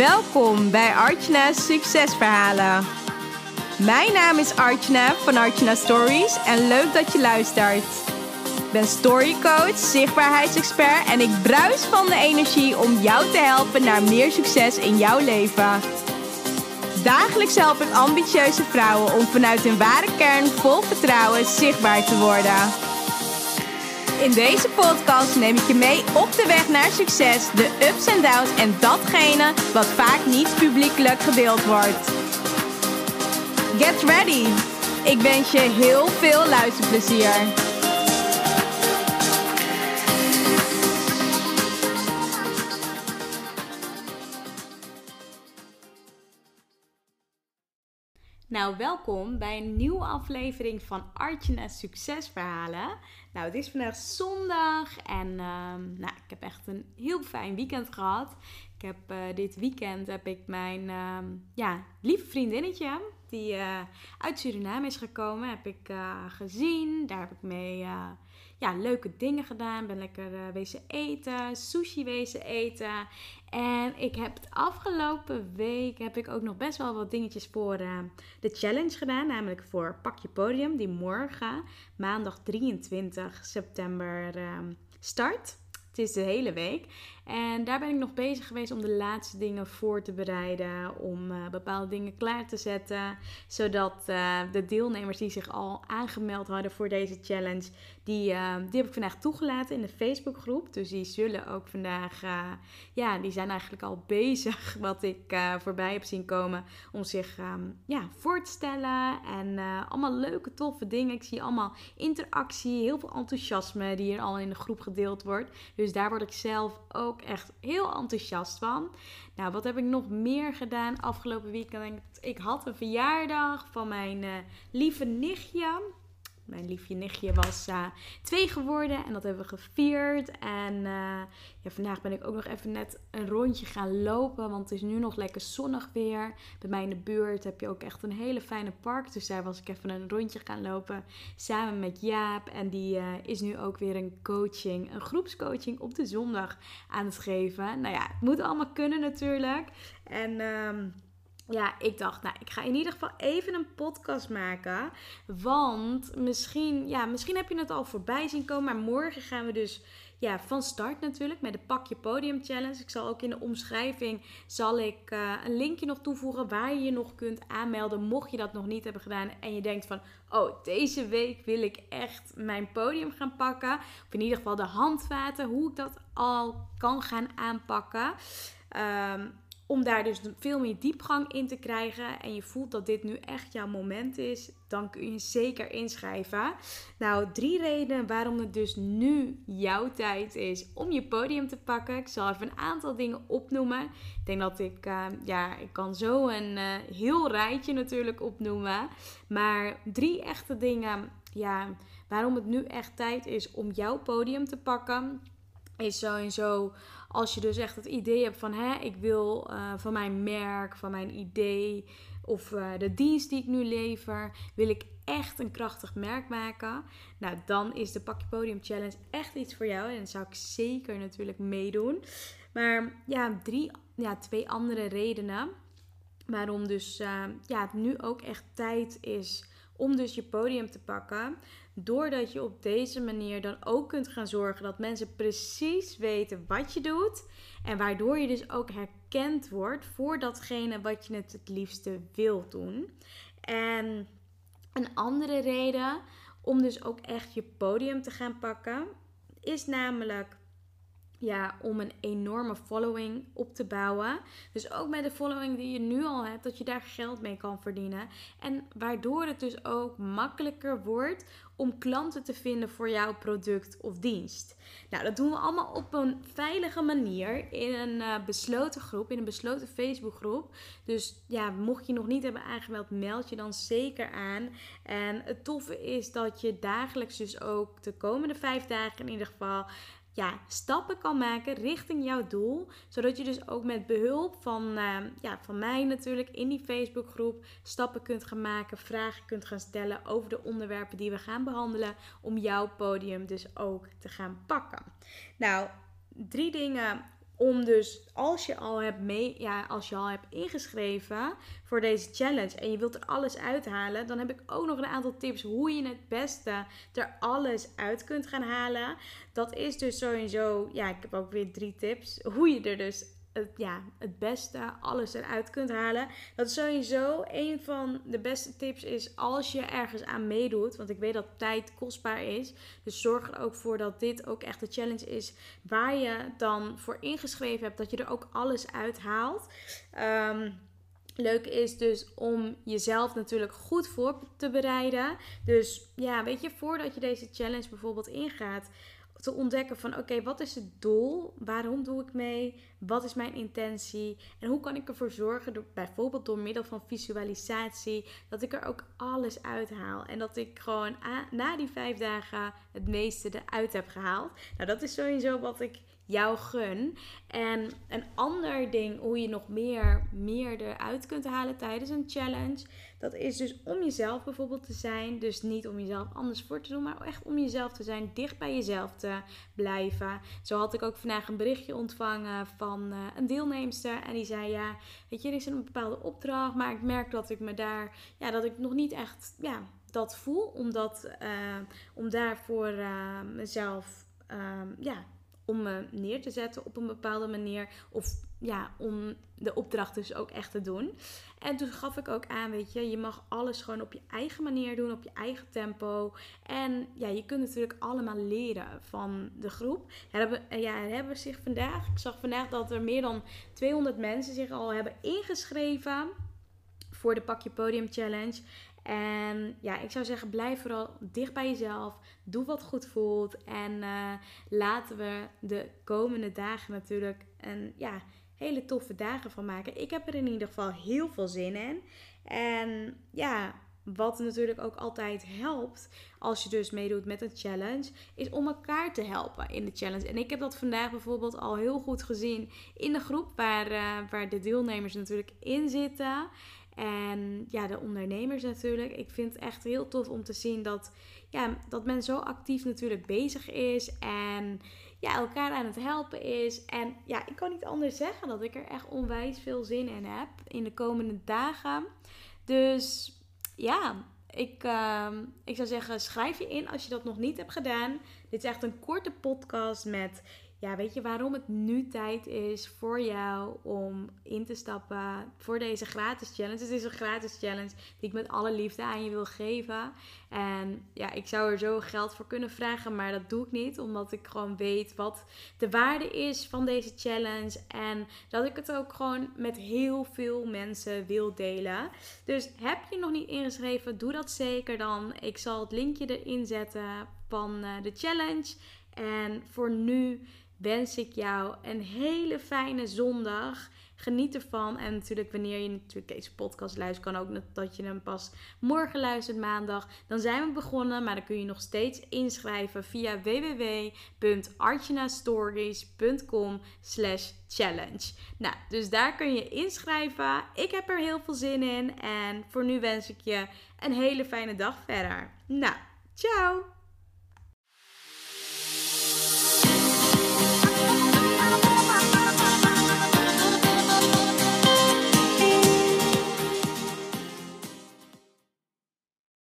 Welkom bij Archna's Succesverhalen. Mijn naam is Archna van Archna Stories en leuk dat je luistert. Ik ben storycoach, zichtbaarheidsexpert en ik bruis van de energie om jou te helpen naar meer succes in jouw leven. Dagelijks help ik ambitieuze vrouwen om vanuit hun ware kern vol vertrouwen zichtbaar te worden. In deze podcast neem ik je mee op de weg naar succes, de ups en downs en datgene wat vaak niet publiekelijk gedeeld wordt. Get ready! Ik wens je heel veel luisterplezier. Nou, welkom bij een nieuwe aflevering van Artje Succesverhalen. Nou, het is vandaag zondag en ehm, nou, ik heb echt een heel fijn weekend gehad. Ik heb uh, dit weekend heb ik mijn uh, ja, lieve vriendinnetje, die uh, uit Suriname is gekomen, heb ik eh, gezien. Daar heb ik mee ja, leuke dingen gedaan. Ben lekker wezen eten, sushi wezen eten. En ik heb het afgelopen week heb ik ook nog best wel wat dingetjes voor uh, de challenge gedaan. Namelijk voor Pak je Podium, die morgen, maandag 23 september, uh, start. Het is de hele week. En daar ben ik nog bezig geweest om de laatste dingen voor te bereiden. Om uh, bepaalde dingen klaar te zetten. Zodat uh, de deelnemers die zich al aangemeld hadden voor deze challenge. Die, uh, die heb ik vandaag toegelaten in de Facebookgroep. Dus die zullen ook vandaag. ja, die zijn eigenlijk al bezig. Wat ik voorbij heb zien komen. Om zich um, ja, voor te stellen. En allemaal leuke, toffe dingen. Ik zie allemaal interactie. Heel veel enthousiasme die er al in de groep gedeeld wordt. Dus daar word ik zelf ook echt heel enthousiast van. Nou, wat heb ik nog meer gedaan afgelopen weekend? Ik had een verjaardag van mijn uh, lieve nichtje. Mijn liefje nichtje was uh, twee geworden en dat hebben we gevierd. En uh, ja, vandaag ben ik ook nog even net een rondje gaan lopen, want het is nu nog lekker zonnig weer. Bij mij in de buurt heb je ook echt een hele fijne park. Dus daar was ik even een rondje gaan lopen samen met Jaap. En die uh, is nu ook weer een coaching, een groepscoaching op de zondag aan het geven. Nou ja, het moet allemaal kunnen natuurlijk. En... Um, ja, ik dacht, nou, ik ga in ieder geval even een podcast maken. Want misschien, ja, misschien heb je het al voorbij zien komen. Maar morgen gaan we dus ja, van start natuurlijk met de Pak Je Podium Challenge. Ik zal ook in de omschrijving zal ik, uh, een linkje nog toevoegen waar je je nog kunt aanmelden. Mocht je dat nog niet hebben gedaan en je denkt van, oh, deze week wil ik echt mijn podium gaan pakken. Of in ieder geval de handvaten, hoe ik dat al kan gaan aanpakken. Um, om daar dus veel meer diepgang in te krijgen en je voelt dat dit nu echt jouw moment is, dan kun je zeker inschrijven. Nou, drie redenen waarom het dus nu jouw tijd is om je podium te pakken. Ik zal even een aantal dingen opnoemen. Ik denk dat ik, uh, ja, ik kan zo een uh, heel rijtje natuurlijk opnoemen. Maar drie echte dingen, ja, waarom het nu echt tijd is om jouw podium te pakken, is sowieso als je dus echt het idee hebt van hè, ik wil uh, van mijn merk, van mijn idee of uh, de dienst die ik nu lever, wil ik echt een krachtig merk maken. Nou, dan is de Pak je Podium Challenge echt iets voor jou. En dat zou ik zeker natuurlijk meedoen. Maar ja, drie, ja twee andere redenen waarom dus uh, ja, het nu ook echt tijd is om dus je podium te pakken. Doordat je op deze manier dan ook kunt gaan zorgen dat mensen precies weten wat je doet. En waardoor je dus ook herkend wordt voor datgene wat je het het liefste wilt doen. En een andere reden om dus ook echt je podium te gaan pakken is namelijk ja, om een enorme following op te bouwen. Dus ook met de following die je nu al hebt, dat je daar geld mee kan verdienen. En waardoor het dus ook makkelijker wordt om klanten te vinden voor jouw product of dienst. Nou, dat doen we allemaal op een veilige manier in een uh, besloten groep, in een besloten Facebookgroep. Dus ja, mocht je nog niet hebben aangemeld, meld je dan zeker aan. En het toffe is dat je dagelijks dus ook de komende vijf dagen in ieder geval ja, stappen kan maken richting jouw doel. Zodat je dus ook met behulp van, uh, ja, van mij natuurlijk in die Facebookgroep stappen kunt gaan maken, vragen kunt gaan stellen over de onderwerpen die we gaan behandelen. Om jouw podium dus ook te gaan pakken. Nou, drie dingen om dus als je al hebt mee, ja, als je al hebt ingeschreven voor deze challenge en je wilt er alles uithalen, dan heb ik ook nog een aantal tips hoe je het beste er alles uit kunt gaan halen. Dat is dus sowieso, ja, ik heb ook weer drie tips hoe je er dus het, ja, het beste alles eruit kunt halen. Dat is sowieso een van de beste tips is als je ergens aan meedoet. Want ik weet dat tijd kostbaar is. Dus zorg er ook voor dat dit ook echt de challenge is waar je dan voor ingeschreven hebt. Dat je er ook alles uithaalt. Um, Leuk is dus om jezelf natuurlijk goed voor te bereiden. Dus ja, weet je, voordat je deze challenge bijvoorbeeld ingaat, te ontdekken van oké, wat is het doel? Waarom doe ik mee? Wat is mijn intentie? En hoe kan ik ervoor zorgen, door, bijvoorbeeld door middel van visualisatie, dat ik er ook alles uithaal. En dat ik gewoon na die vijf dagen het meeste eruit heb gehaald. Nou, dat is sowieso wat ik jou gun. En een ander ding hoe je nog meer, meer eruit kunt halen tijdens een challenge. Dat is dus om jezelf bijvoorbeeld te zijn. Dus niet om jezelf anders voor te doen, maar echt om jezelf te zijn. Dicht bij jezelf te blijven. Zo had ik ook vandaag een berichtje ontvangen van uh, een deelnemster. En die zei: Ja, weet je, er is een bepaalde opdracht. Maar ik merk dat ik me daar, ja, dat ik nog niet echt, ja, dat voel. Omdat, uh, om daarvoor uh, mezelf, ja om me neer te zetten op een bepaalde manier. Of ja, om de opdracht dus ook echt te doen. En toen gaf ik ook aan, weet je, je mag alles gewoon op je eigen manier doen, op je eigen tempo. En ja, je kunt natuurlijk allemaal leren van de groep. Hebben, ja, hebben zich vandaag, ik zag vandaag dat er meer dan 200 mensen zich al hebben ingeschreven voor de Pak Je Podium Challenge. En ja, ik zou zeggen, blijf vooral dicht bij jezelf. Doe wat goed voelt. En uh, laten we de komende dagen natuurlijk een ja, hele toffe dagen van maken. Ik heb er in ieder geval heel veel zin in. En ja, wat natuurlijk ook altijd helpt als je dus meedoet met een challenge, is om elkaar te helpen in de challenge. En ik heb dat vandaag bijvoorbeeld al heel goed gezien in de groep waar, uh, waar de deelnemers natuurlijk in zitten. En ja, de ondernemers natuurlijk. Ik vind het echt heel tof om te zien dat, ja, dat men zo actief natuurlijk bezig is. En ja, elkaar aan het helpen is. En ja, ik kan niet anders zeggen dat ik er echt onwijs veel zin in heb in de komende dagen. Dus ja, ik, ehm, ik zou zeggen, schrijf je in als je dat nog niet hebt gedaan. Dit is echt een korte podcast met ja, weet je waarom het nu tijd is voor jou om in te stappen voor deze gratis challenge? Het is een gratis challenge die ik met alle liefde aan je wil geven. En ja, ik zou er zo geld voor kunnen vragen, maar dat doe ik niet, omdat ik gewoon weet wat de waarde is van deze challenge en dat ik het ook gewoon met heel veel mensen wil delen. Dus heb je nog niet ingeschreven, doe dat zeker dan. Ik zal het linkje erin zetten van eh, de challenge. En voor nu wens ik jou een hele fijne zondag. Geniet ervan. En natuurlijk, wanneer je natuurlijk deze podcast luistert, kan ook dat je hem pas morgen luistert, maandag. Dan zijn we begonnen, maar dan kun je nog steeds inschrijven via www.archanastories.com slash challenge. Nou, dus daar kun je inschrijven. Ik heb er heel veel zin in. En voor nu wens ik je een hele fijne dag verder. Nou, ciao!